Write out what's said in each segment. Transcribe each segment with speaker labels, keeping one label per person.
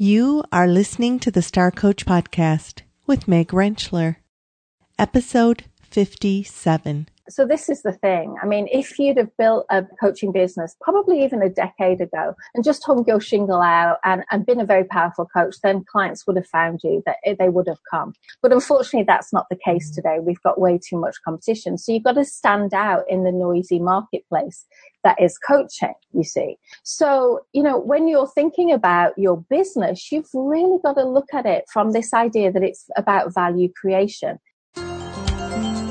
Speaker 1: You are listening to the Star Coach Podcast with Meg Rentschler, episode 57
Speaker 2: so this is the thing. I mean, if you'd have built a coaching business probably even a decade ago and just hung your shingle out and, and been a very powerful coach, then clients would have found you that they would have come. But unfortunately, that's not the case today. We've got way too much competition. So you've got to stand out in the noisy marketplace that is coaching, you see. So, you know, when you're thinking about your business, you've really got to look at it from this idea that it's about value creation.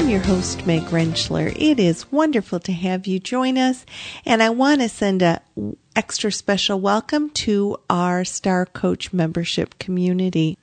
Speaker 1: I'm your host, Meg Rentschler. It is wonderful to have you join us, and I want to send a extra special welcome to our Star Coach membership community.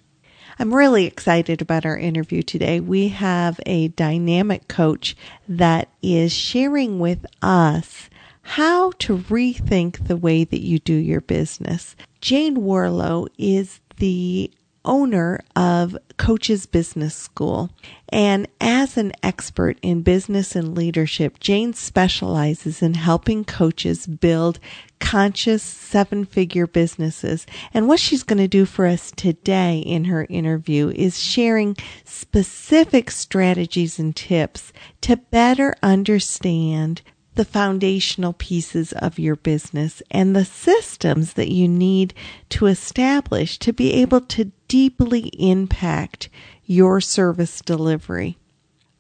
Speaker 1: I'm really excited about our interview today. We have a dynamic coach that is sharing with us how to rethink the way that you do your business. Jane Warlow is the owner of Coaches Business School. And as an expert in business and leadership, Jane specializes in helping coaches build conscious seven figure businesses. And what she's going to do for us today in her interview is sharing specific strategies and tips to better understand the foundational pieces of your business and the systems that you need to establish to be able to deeply impact your service delivery.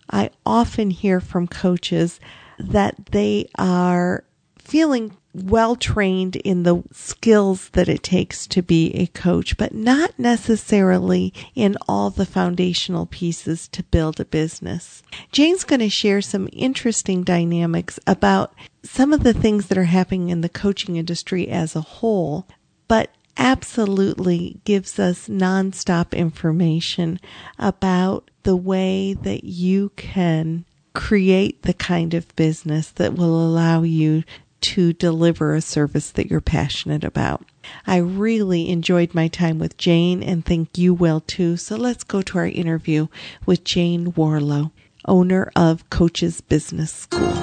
Speaker 1: I often hear from coaches that they are feeling well trained in the skills that it takes to be a coach, but not necessarily in all the foundational pieces to build a business. Jane's going to share some interesting dynamics about some of the things that are happening in the coaching industry as a whole, but absolutely gives us nonstop information about the way that you can create the kind of business that will allow you to deliver a service that you're passionate about. I really enjoyed my time with Jane and think you will too. So let's go to our interview with Jane Warlow, owner of Coaches Business School.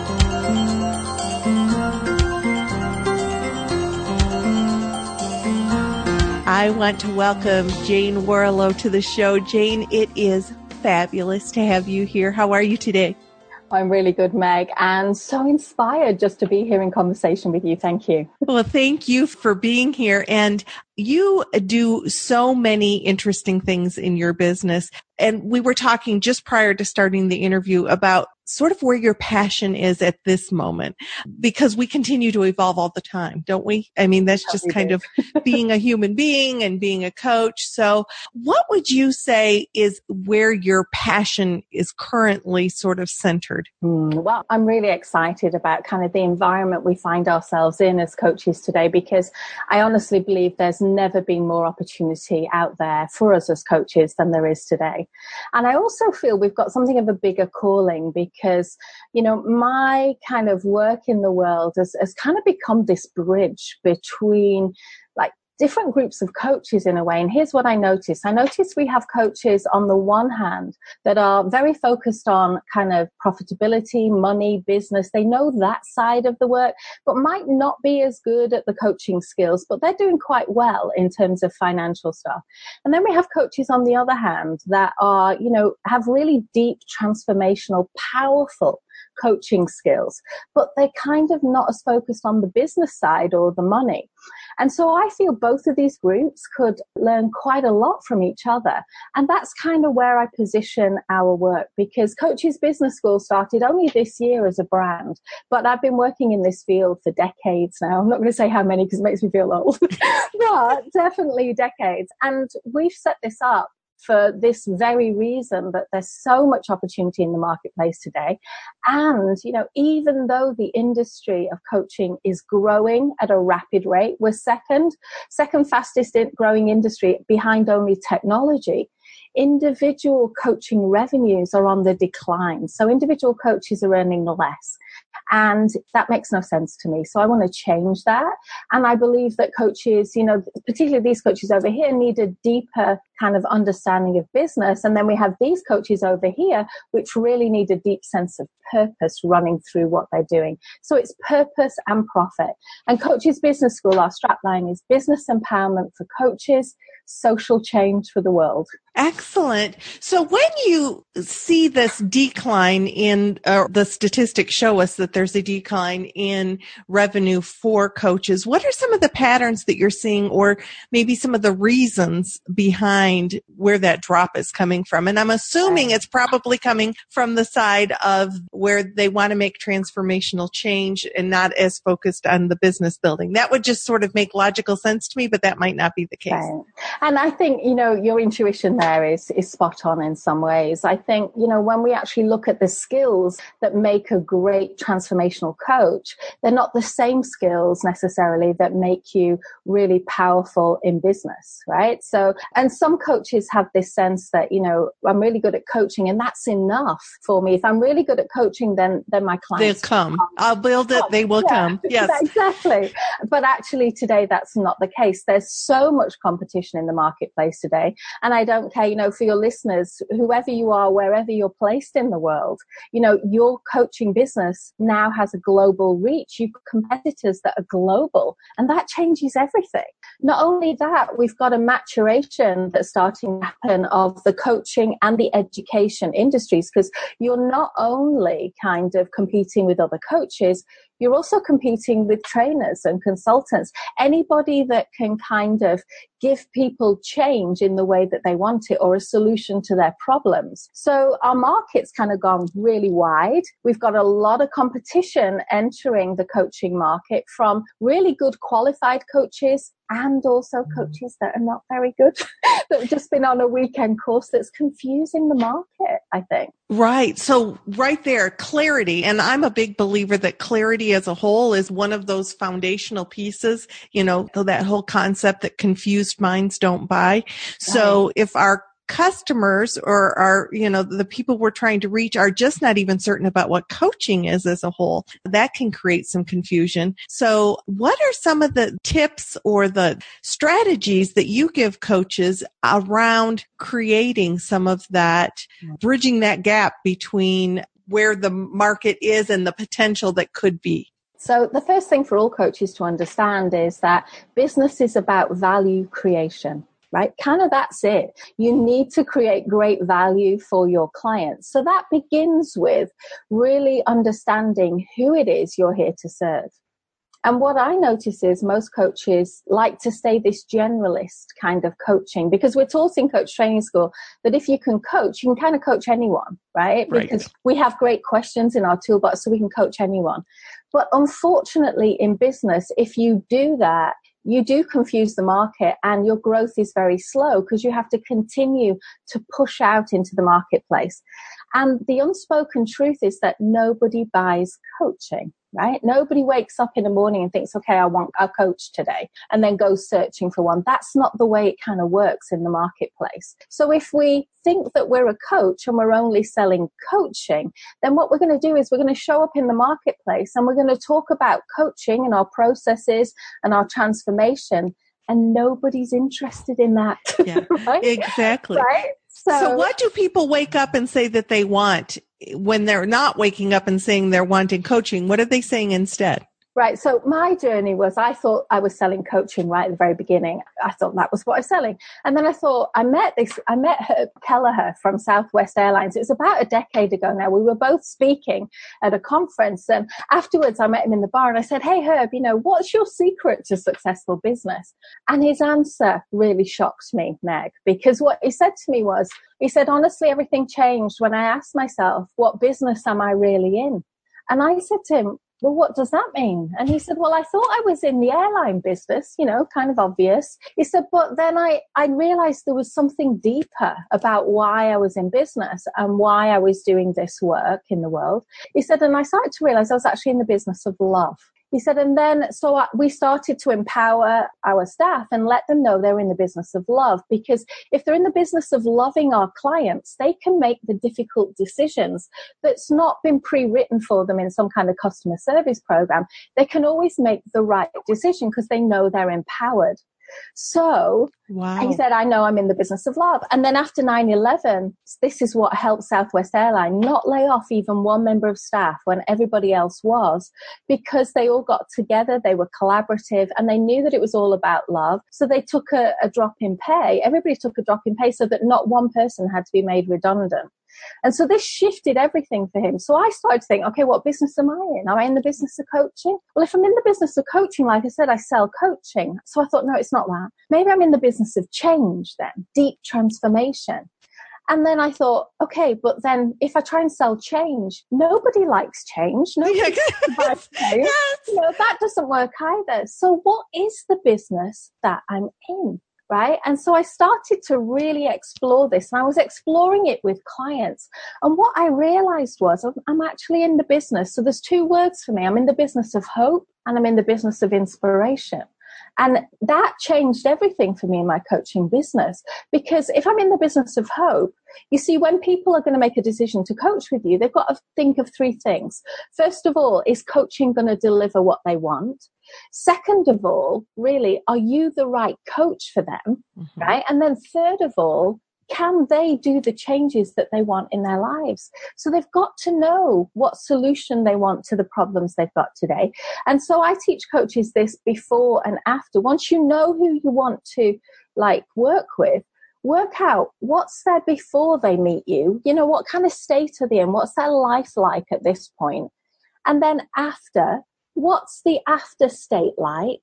Speaker 1: I want to welcome Jane Warlow to the show. Jane, it is fabulous to have you here. How are you today?
Speaker 2: I'm really good, Meg, and so inspired just to be here in conversation with you. Thank you.
Speaker 1: Well, thank you for being here. And you do so many interesting things in your business. And we were talking just prior to starting the interview about sort of where your passion is at this moment because we continue to evolve all the time, don't we? I mean, that's just kind of being a human being and being a coach. So what would you say is where your passion is currently sort of centered?
Speaker 2: Mm, well, I'm really excited about kind of the environment we find ourselves in as coaches today because I honestly believe there's never been more opportunity out there for us as coaches than there is today. And I also feel we've got something of a bigger calling because, you know, my kind of work in the world has, has kind of become this bridge between different groups of coaches in a way. And here's what I noticed. I noticed we have coaches on the one hand that are very focused on kind of profitability, money, business. They know that side of the work, but might not be as good at the coaching skills, but they're doing quite well in terms of financial stuff. And then we have coaches on the other hand that are, you know, have really deep transformational, powerful coaching skills, but they're kind of not as focused on the business side or the money. And so I feel both of these groups could learn quite a lot from each other. And that's kind of where I position our work because Coaches Business School started only this year as a brand, but I've been working in this field for decades now. I'm not going to say how many because it makes me feel old, but definitely decades. And we've set this up for this very reason that there's so much opportunity in the marketplace today. And, you know, even though the industry of coaching is growing at a rapid rate, we're second, second fastest in growing industry behind only technology individual coaching revenues are on the decline. So individual coaches are earning less. And that makes no sense to me. So I want to change that. And I believe that coaches, you know, particularly these coaches over here need a deeper kind of understanding of business. And then we have these coaches over here, which really need a deep sense of purpose running through what they're doing. So it's purpose and profit. And Coaches Business School, our strapline is business empowerment for coaches, social change for the world.
Speaker 1: Excellent. So when you see this decline in, uh, the statistics show us that there's a decline in revenue for coaches, what are some of the patterns that you're seeing or maybe some of the reasons behind where that drop is coming from? And I'm assuming it's probably coming from the side of where they want to make transformational change and not as focused on the business building. That would just sort of make logical sense to me, but that might not be the case. Right.
Speaker 2: And I think, you know, your intuition there is, is spot on in some ways. I think, you know, when we actually look at the skills that make a great transformational coach, they're not the same skills necessarily that make you really powerful in business, right? So, and some coaches have this sense that, you know, I'm really good at coaching and that's enough for me. If I'm really good at coaching, then, then my clients
Speaker 1: they'll come. come. I'll build it. They will yeah, come. Yes.
Speaker 2: Exactly. But actually today that's not the case. There's so much competition in the marketplace today. And I don't care, you know, for your listeners, whoever you are, wherever you're placed in the world, you know, your coaching business now has a global reach. You've competitors that are global and that changes everything. Not only that, we've got a maturation that's starting to happen of the coaching and the education industries because you're not only kind of competing with other coaches, you're also competing with trainers and consultants. Anybody that can kind of give people change in the way that they want it or a solution to their problems. So our market's kind of gone really wide. We've got a lot of competition entering the coaching market from really good qualified coaches and also mm-hmm. coaches that are not very good that have just been on a weekend course that's confusing the market, I think.
Speaker 1: Right. So right there, clarity. And I'm a big believer that clarity as a whole is one of those foundational pieces, you know, that whole concept that confused minds don't buy. So right. if our customers or our, you know, the people we're trying to reach are just not even certain about what coaching is as a whole. That can create some confusion. So what are some of the tips or the strategies that you give coaches around creating some of that, mm. bridging that gap between where the market is and the potential that could be?
Speaker 2: So the first thing for all coaches to understand is that business is about value creation right? Kind of that's it. You need to create great value for your clients. So that begins with really understanding who it is you're here to serve. And what I notice is most coaches like to stay this generalist kind of coaching because we're taught in coach training school that if you can coach, you can kind of coach anyone, right? right? Because we have great questions in our toolbox so we can coach anyone. But unfortunately in business, if you do that, you do confuse the market and your growth is very slow because you have to continue to push out into the marketplace. And the unspoken truth is that nobody buys coaching right? Nobody wakes up in the morning and thinks, okay, I want a coach today and then goes searching for one. That's not the way it kind of works in the marketplace. So if we think that we're a coach and we're only selling coaching, then what we're going to do is we're going to show up in the marketplace and we're going to talk about coaching and our processes and our transformation and nobody's interested in that.
Speaker 1: Yeah, right? exactly.
Speaker 2: Right?
Speaker 1: So, so, what do people wake up and say that they want when they're not waking up and saying they're wanting coaching? What are they saying instead?
Speaker 2: Right. So my journey was I thought I was selling coaching right at the very beginning. I thought that was what I was selling. And then I thought I met this, I met Herb Kelleher from Southwest Airlines. It was about a decade ago now. We were both speaking at a conference and afterwards I met him in the bar and I said, Hey Herb, you know, what's your secret to successful business? And his answer really shocked me, Meg, because what he said to me was, he said, honestly, everything changed when I asked myself, what business am I really in? And I said to him, well, what does that mean? And he said, well, I thought I was in the airline business, you know, kind of obvious. He said, but then I, I realized there was something deeper about why I was in business and why I was doing this work in the world. He said, and I started to realize I was actually in the business of love. He said, and then so we started to empower our staff and let them know they're in the business of love because if they're in the business of loving our clients, they can make the difficult decisions that's not been pre-written for them in some kind of customer service program. They can always make the right decision because they know they're empowered. So wow. he said, I know I'm in the business of love. And then after 9 11, this is what helped Southwest Airline not lay off even one member of staff when everybody else was because they all got together, they were collaborative, and they knew that it was all about love. So they took a, a drop in pay. Everybody took a drop in pay so that not one person had to be made redundant. And so this shifted everything for him. So I started to think, okay, what business am I in? Am I in the business of coaching? Well, if I'm in the business of coaching, like I said, I sell coaching. So I thought, no, it's not that. Maybe I'm in the business of change then, deep transformation. And then I thought, okay, but then if I try and sell change, nobody likes change. Nobody likes change. Yes. You know, that doesn't work either. So what is the business that I'm in? Right? And so I started to really explore this and I was exploring it with clients. And what I realized was I'm actually in the business. So there's two words for me. I'm in the business of hope and I'm in the business of inspiration. And that changed everything for me in my coaching business. Because if I'm in the business of hope, you see, when people are going to make a decision to coach with you, they've got to think of three things. First of all, is coaching going to deliver what they want? Second of all, really, are you the right coach for them? Mm-hmm. Right. And then third of all, can they do the changes that they want in their lives? So they've got to know what solution they want to the problems they've got today. And so I teach coaches this before and after. Once you know who you want to like work with, work out what's there before they meet you. You know, what kind of state are they in? What's their life like at this point? And then after, what's the after state like?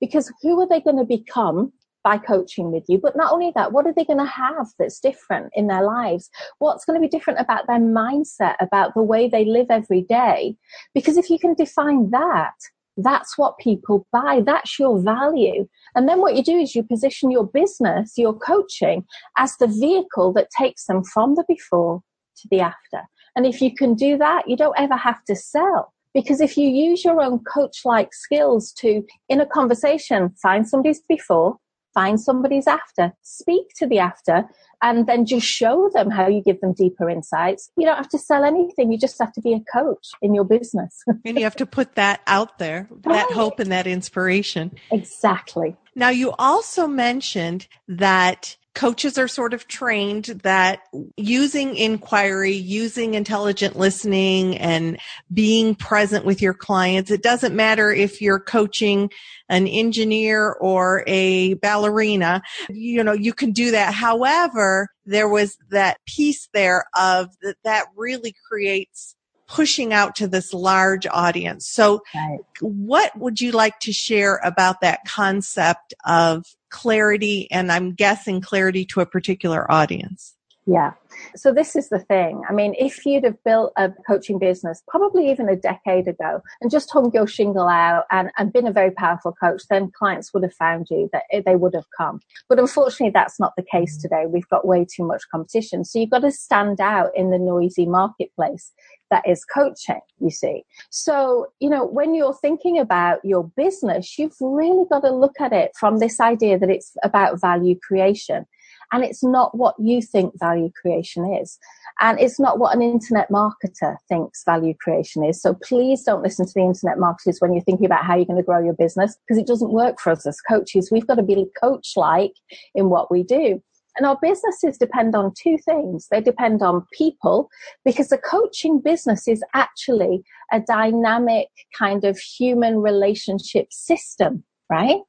Speaker 2: Because who are they going to become by coaching with you. But not only that, what are they going to have that's different in their lives? What's going to be different about their mindset, about the way they live every day? Because if you can define that, that's what people buy. That's your value. And then what you do is you position your business, your coaching as the vehicle that takes them from the before to the after. And if you can do that, you don't ever have to sell. Because if you use your own coach like skills to, in a conversation, find somebody's before, find somebody's after, speak to the after, and then just show them how you give them deeper insights. You don't have to sell anything. You just have to be a coach in your business.
Speaker 1: and you have to put that out there, that right. hope and that inspiration.
Speaker 2: Exactly.
Speaker 1: Now, you also mentioned that coaches are sort of trained that using inquiry, using intelligent listening and being present with your clients, it doesn't matter if you're coaching an engineer or a ballerina, you know, you can do that. However, there was that piece there of that, that really creates pushing out to this large audience. So right. what would you like to share about that concept of clarity and I'm guessing clarity to a particular audience?
Speaker 2: Yeah. So this is the thing. I mean, if you'd have built a coaching business probably even a decade ago and just hung your shingle out and, and been a very powerful coach, then clients would have found you that they would have come. But unfortunately, that's not the case today. We've got way too much competition. So you've got to stand out in the noisy marketplace that is coaching, you see. So, you know, when you're thinking about your business, you've really got to look at it from this idea that it's about value creation. And it's not what you think value creation is. And it's not what an internet marketer thinks value creation is. So please don't listen to the internet marketers when you're thinking about how you're going to grow your business because it doesn't work for us as coaches. We've got to be coach like in what we do. And our businesses depend on two things. They depend on people because the coaching business is actually a dynamic kind of human relationship system, right?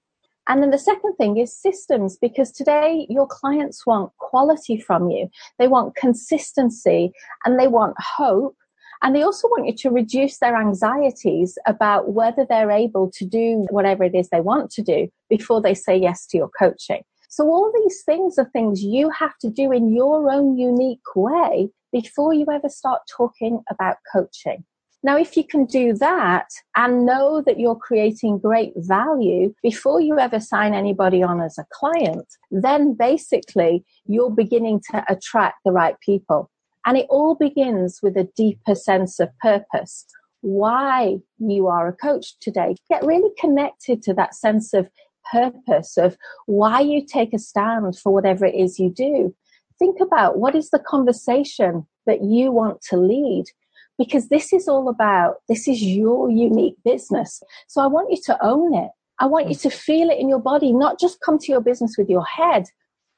Speaker 2: And then the second thing is systems, because today your clients want quality from you. They want consistency and they want hope. And they also want you to reduce their anxieties about whether they're able to do whatever it is they want to do before they say yes to your coaching. So all these things are things you have to do in your own unique way before you ever start talking about coaching. Now, if you can do that and know that you're creating great value before you ever sign anybody on as a client, then basically you're beginning to attract the right people. And it all begins with a deeper sense of purpose. why you are a coach today. Get really connected to that sense of purpose of why you take a stand for whatever it is you do. Think about what is the conversation that you want to lead because this is all about this is your unique business. So I want you to own it. I want you to feel it in your body, not just come to your business with your head,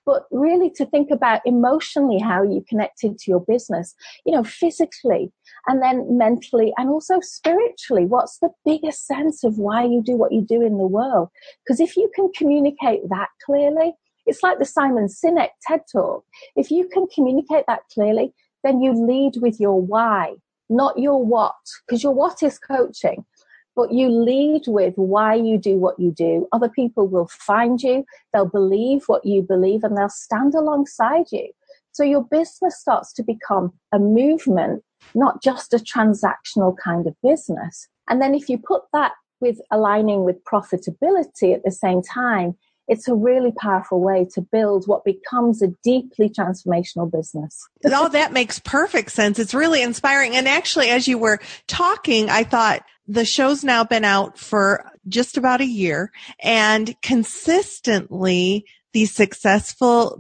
Speaker 2: but really to think about emotionally how you connected to your business, you know, physically and then mentally and also spiritually. What's the biggest sense of why you do what you do in the world? Because if you can communicate that clearly, it's like the Simon Sinek TED talk. If you can communicate that clearly, then you lead with your why, not your what, because your what is coaching but you lead with why you do what you do. Other people will find you, they'll believe what you believe, and they'll stand alongside you. So your business starts to become a movement, not just a transactional kind of business. And then if you put that with aligning with profitability at the same time, it's a really powerful way to build what becomes a deeply transformational business.
Speaker 1: oh, that makes perfect sense. It's really inspiring. And actually, as you were talking, I thought the show's now been out for just about a year and consistently the successful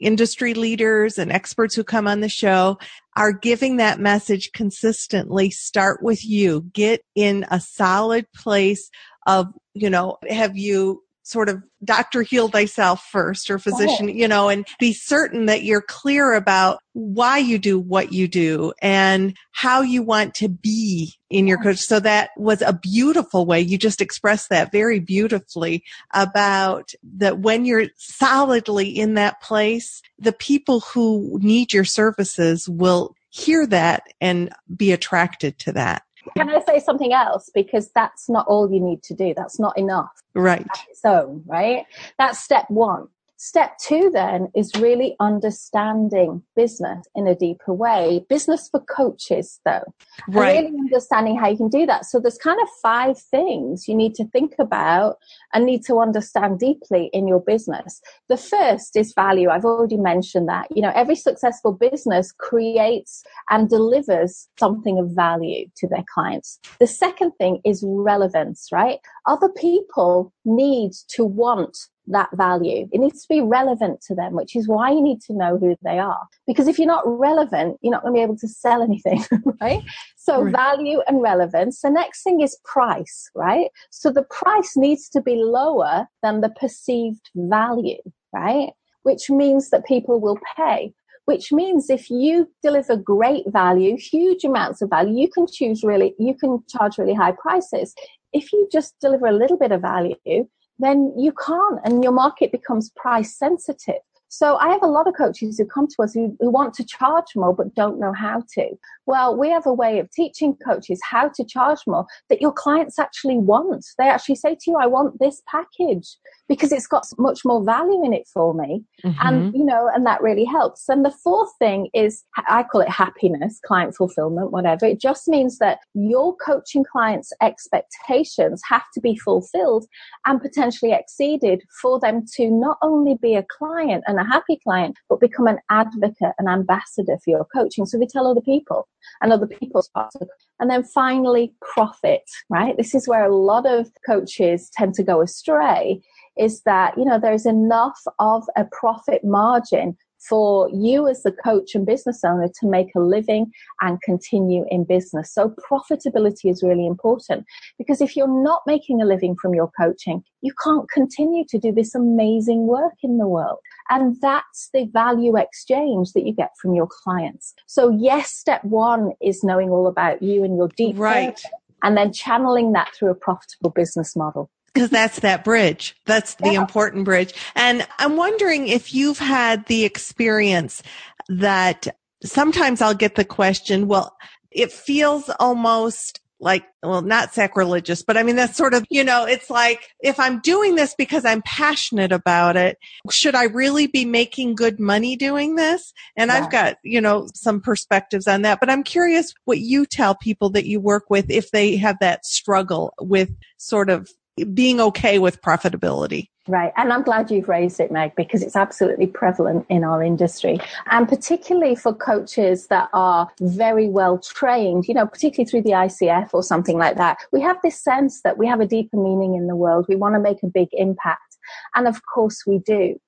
Speaker 1: industry leaders and experts who come on the show are giving that message consistently. Start with you. Get in a solid place of, you know, have you sort of doctor heal thyself first or physician, you know, and be certain that you're clear about why you do what you do and how you want to be in your coach. So that was a beautiful way. You just expressed that very beautifully about that when you're solidly in that place, the people who need your services will hear that and be attracted to that.
Speaker 2: Can I say something else? Because that's not all you need to do. That's not enough.
Speaker 1: Right.
Speaker 2: So, right? That's step one. Step two then is really understanding business in a deeper way. Business for coaches though. Right. And really understanding how you can do that. So there's kind of five things you need to think about and need to understand deeply in your business. The first is value. I've already mentioned that. You know, every successful business creates and delivers something of value to their clients. The second thing is relevance, right? Other people need to want that value. It needs to be relevant to them, which is why you need to know who they are. Because if you're not relevant, you're not going to be able to sell anything, right? So right. value and relevance. The next thing is price, right? So the price needs to be lower than the perceived value, right? Which means that people will pay which means if you deliver great value, huge amounts of value, you can choose really, you can charge really high prices. If you just deliver a little bit of value, then you can't and your market becomes price sensitive. So I have a lot of coaches who come to us who, who, want to charge more but don't know how to. Well, we have a way of teaching coaches how to charge more that your clients actually want. They actually say to you, I want this package because it's got much more value in it for me. Mm-hmm. And, you know, and that really helps. And the fourth thing is, I call it happiness, client fulfillment, whatever. It just means that your coaching clients' expectations have to be fulfilled and potentially exceeded for them to not only be a client and a happy client, but become an advocate, an ambassador for your coaching. So they tell other people and other people's parts. And then finally, profit, right? This is where a lot of coaches tend to go astray is that, you know, there's enough of a profit margin for you as the coach and business owner to make a living and continue in business. So profitability is really important because if you're not making a living from your coaching, you can't continue to do this amazing work in the world. And that's the value exchange that you get from your clients. So yes, step one is knowing all about you and your deep
Speaker 1: right.
Speaker 2: and then channeling that through a profitable business model
Speaker 1: because that's that bridge. That's the yeah. important bridge. And I'm wondering if you've had the experience that sometimes I'll get the question, well, it feels almost like, well, not sacrilegious, but I mean, that's sort of, you know, it's like, if I'm doing this because I'm passionate about it, should I really be making good money doing this? And yeah. I've got, you know, some perspectives on that, but I'm curious what you tell people that you work with if they have that struggle with sort of being okay with profitability?
Speaker 2: Right. And I'm glad you've raised it, Meg, because it's absolutely prevalent in our industry. And particularly for coaches that are very well trained, you know, particularly through the ICF or something like that, we have this sense that we have a deeper meaning in the world. We want to make a big impact. And of course we do.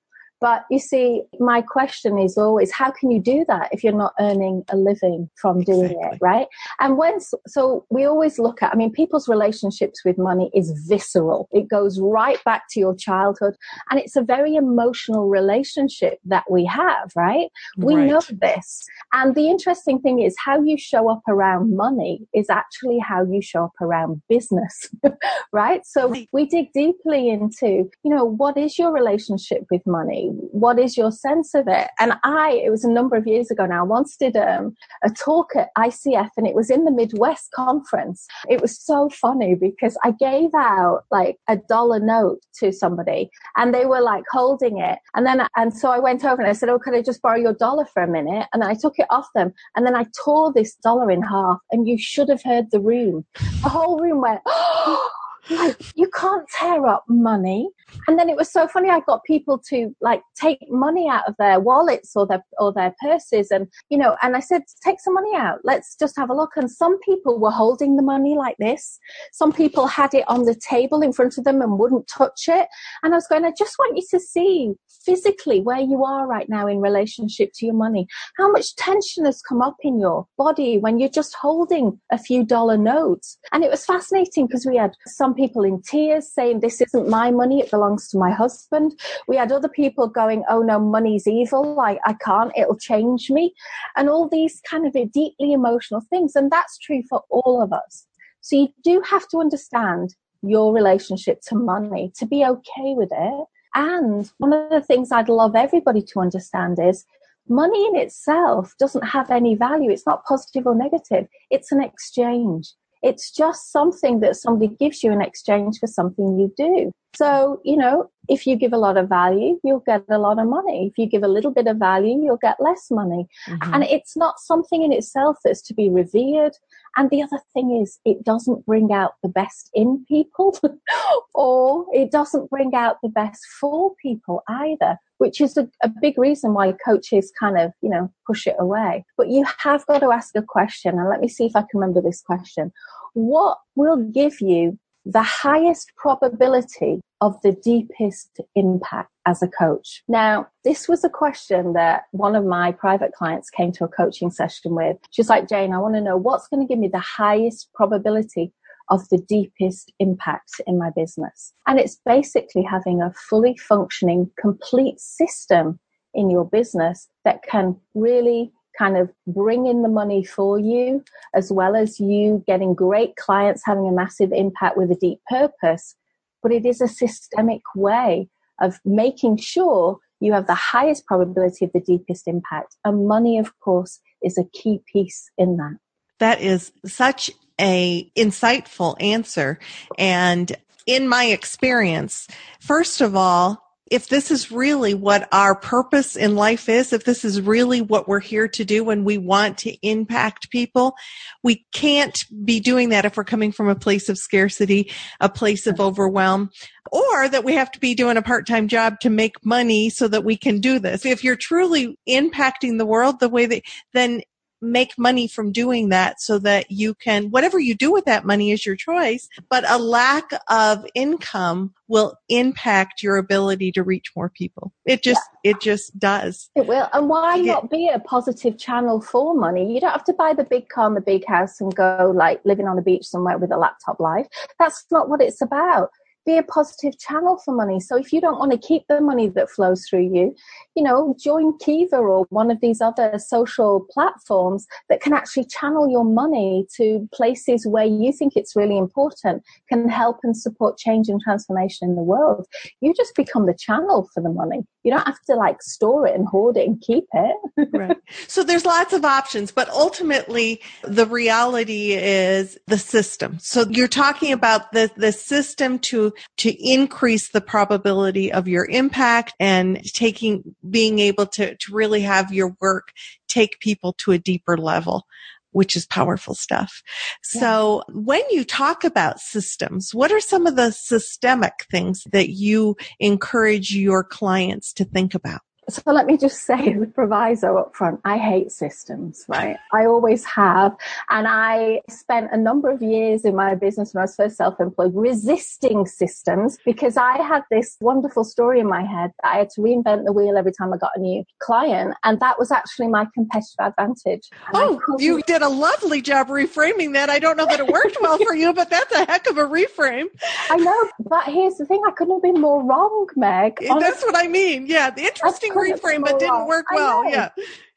Speaker 2: But you see, my question is always, how can you do that if you're not earning a living from doing exactly. it, right? And when, so we always look at, I mean, people's relationships with money is visceral. It goes right back to your childhood and it's a very emotional relationship that we have, right? We right. know this. And the interesting thing is how you show up around money is actually how you show up around business, right? So we dig deeply into, you know, what is your relationship with money? What is your sense of it? And I, it was a number of years ago now, once did um, a talk at ICF and it was in the Midwest conference. It was so funny because I gave out like a dollar note to somebody and they were like holding it. And then, and so I went over and I said, Oh, could I just borrow your dollar for a minute? And I took it off them and then I tore this dollar in half and you should have heard the room. The whole room went, Oh, like, you can't tear up money. And then it was so funny. I got people to like take money out of their wallets or their or their purses, and you know. And I said, take some money out. Let's just have a look. And some people were holding the money like this. Some people had it on the table in front of them and wouldn't touch it. And I was going, I just want you to see physically where you are right now in relationship to your money. How much tension has come up in your body when you're just holding a few dollar notes. And it was fascinating because we had some people in tears saying, This isn't my money, it belongs to my husband. We had other people going, Oh no, money's evil. I, I can't, it'll change me. And all these kind of deeply emotional things. And that's true for all of us. So you do have to understand your relationship to money to be okay with it and one of the things I'd love everybody to understand is money in itself doesn't have any value. It's not positive or negative. It's an exchange. It's just something that somebody gives you in exchange for something you do. So, you know, if you give a lot of value, you'll get a lot of money. If you give a little bit of value, you'll get less money. Mm-hmm. And it's not something in itself that's to be revered. And the other thing is, it doesn't bring out the best in people or it doesn't bring out the best for people either which is a, a, big reason why coaches kind of, you know, push it away. But you have got to ask a question, and let me see if I can remember this question. What will give you the highest probability of the deepest impact as a coach? Now, this was a question that one of my private clients came to a coaching session with. She's like, Jane, I want to know what's going to give me the highest probability of the deepest impact in my business. And it's basically having a fully functioning, complete system in your business that can really kind of bring in the money for you, as well as you getting great clients, having a massive impact with a deep purpose. But it is a systemic way of making sure you have the highest probability of the deepest impact. And money, of course, is a key piece in that.
Speaker 1: That is such a insightful answer. And in my experience, first of all, if this is really what our purpose in life is, if this is really what we're here to do when we want to impact people, we can't be doing that if we're coming from a place of scarcity, a place of overwhelm, or that we have to be doing a part-time job to make money so that we can do this. If you're truly impacting the world the way that, then make money from doing that so that you can, whatever you do with that money is your choice, but a lack of income will impact your ability to reach more people. It just, yeah. it just does.
Speaker 2: It will. And why not be a positive channel for money? You don't have to buy the big car and the big house and go like living on the beach somewhere with a laptop life. That's not what it's about be a positive channel for money. So if you don't want to keep the money that flows through you, you know, join Kiva or one of these other social platforms that can actually channel your money to places where you think it's really important, can help and support change and transformation in the world. You just become the channel for the money. You don't have to like store it and hoard it and keep it.
Speaker 1: right. So there's lots of options, but ultimately the reality is the system. So you're talking about the, the system to to increase the probability of your impact and taking, being able to, to really have your work take people to a deeper level. Which is powerful stuff. So yeah. when you talk about systems, what are some of the systemic things that you encourage your clients to think about?
Speaker 2: So let me just say the proviso up front. I hate systems, right? I always have. And I spent a number of years in my business when I was first self-employed resisting systems because I had this wonderful story in my head that I had to reinvent the wheel every time I got a new client. And that was actually my competitive advantage.
Speaker 1: And oh, you did a lovely job reframing that. I don't know that it worked well for you, but that's a heck of a reframe.
Speaker 2: I know. But here's the thing. I couldn't have been more wrong, Meg.
Speaker 1: Honestly. That's what I mean. Yeah. The interesting reframe, but didn't work well. Yeah.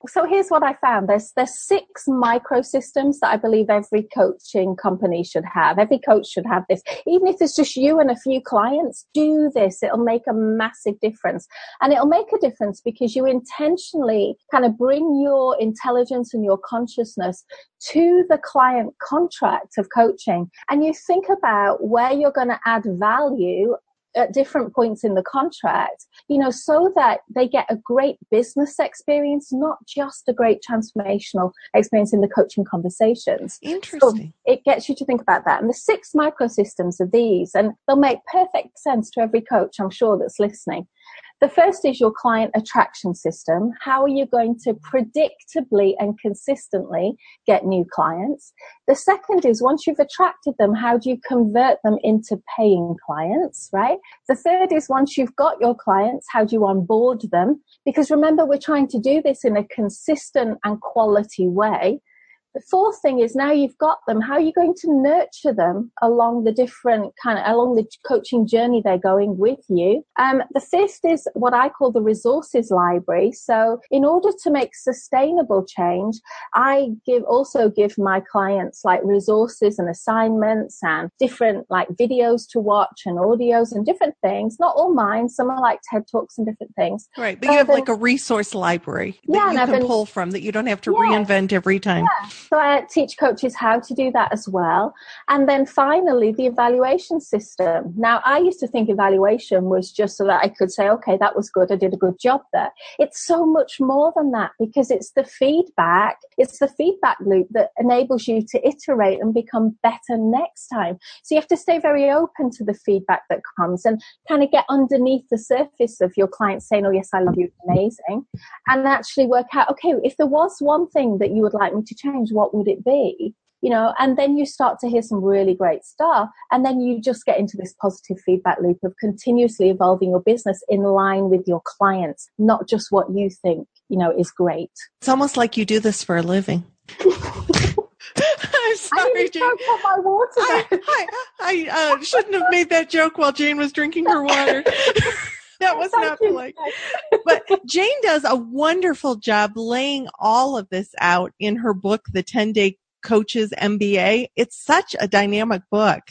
Speaker 2: So here's what I found. There's there's six microsystems that I believe every coaching company should have. Every coach should have this. Even if it's just you and a few clients, do this. It'll make a massive difference. And it'll make a difference because you intentionally kind of bring your intelligence and your consciousness to the client contract of coaching and you think about where you're going to add value at different points in the contract, you know, so that they get a great business experience, not just a great transformational experience in the coaching conversations.
Speaker 1: Interesting.
Speaker 2: So it gets you to think about that. And the six microsystems of these, and they'll make perfect sense to every coach, I'm sure, that's listening. The first is your client attraction system. How are you going to predictably and consistently get new clients? The second is once you've attracted them, how do you convert them into paying clients, right? The third is once you've got your clients, how do you onboard them? Because remember, we're trying to do this in a consistent and quality way. The fourth thing is now you've got them, how are you going to nurture them along the different kind of, along the coaching journey they're going with you? Um, the fifth is what I call the resources library. So in order to make sustainable change, I give, also give my clients like resources and assignments and different like videos to watch and audios and different things. Not all mine. Some are like TED Talks and different things.
Speaker 1: Right. But you have like a resource library that yeah, you can been, pull from that you don't have to yeah, reinvent every time.
Speaker 2: Yeah. So I teach coaches how to do that as well. And then finally, the evaluation system. Now, I used to think evaluation was just so that I could say, okay, that was good. I did a good job there. It's so much more than that because it's the feedback. It's the feedback loop that enables you to iterate and become better next time. So you have to stay very open to the feedback that comes and kind of get underneath the surface of your client saying, oh, yes, I love you. Amazing. And actually work out, okay, if there was one thing that you would like me to change, what would it be? You know, and then you start to hear some really great stuff. And then you just get into this positive feedback loop of continuously evolving your business in line with your clients, not just what you think, you know, is great.
Speaker 1: It's almost like you do this for a living. I'm sorry, Jane.
Speaker 2: my water.
Speaker 1: I, I, I uh, shouldn't have made that joke while Jane was drinking her water. that was not polite. But Jane does a wonderful job laying all of this out in her book, The 10 Day Coaches MBA. It's such a dynamic book.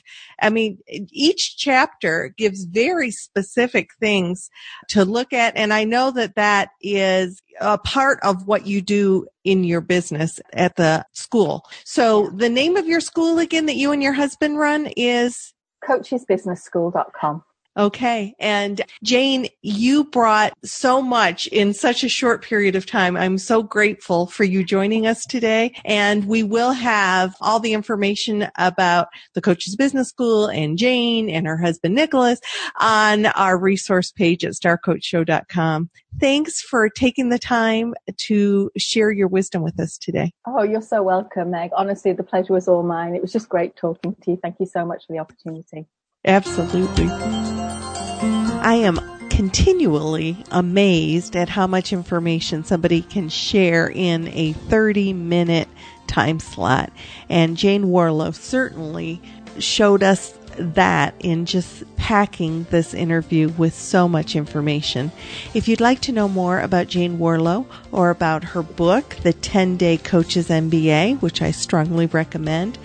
Speaker 1: I mean, each chapter gives very specific things to look at. And I know that that is a part of what you do in your business at the school. So the name of your school again that you and your husband run is
Speaker 2: coachesbusinessschool.com.
Speaker 1: Okay. And Jane, you brought so much in such a short period of time. I'm so grateful for you joining us today. And we will have all the information about the Coaches Business School and Jane and her husband Nicholas on our resource page at starcoachshow.com. Thanks for taking the time to share your wisdom with us today.
Speaker 2: Oh, you're so welcome, Meg. Honestly, the pleasure was all mine. It was just great talking to you. Thank you so much for the opportunity.
Speaker 1: Absolutely. I am continually amazed at how much information somebody can share in a 30 minute time slot. And Jane Warlow certainly showed us that in just packing this interview with so much information. If you'd like to know more about Jane Warlow or about her book, The 10 Day Coaches MBA, which I strongly recommend,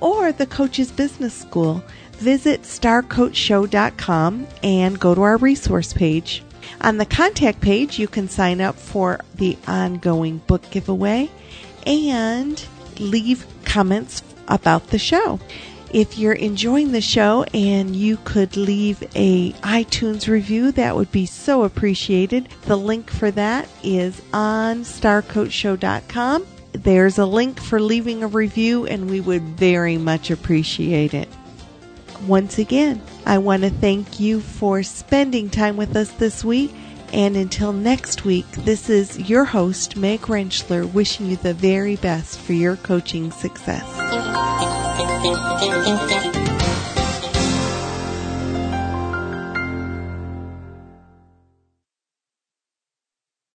Speaker 1: or the Coaches Business School, visit starcoachshow.com and go to our resource page. On the contact page, you can sign up for the ongoing book giveaway and leave comments about the show. If you're enjoying the show and you could leave a iTunes review, that would be so appreciated. The link for that is on starcoachshow.com. there's a link for leaving a review, and we would very much appreciate it. Once again, I want to thank you for spending time with us this week. And until next week, this is your host, Meg Rentschler, wishing you the very best for your coaching success.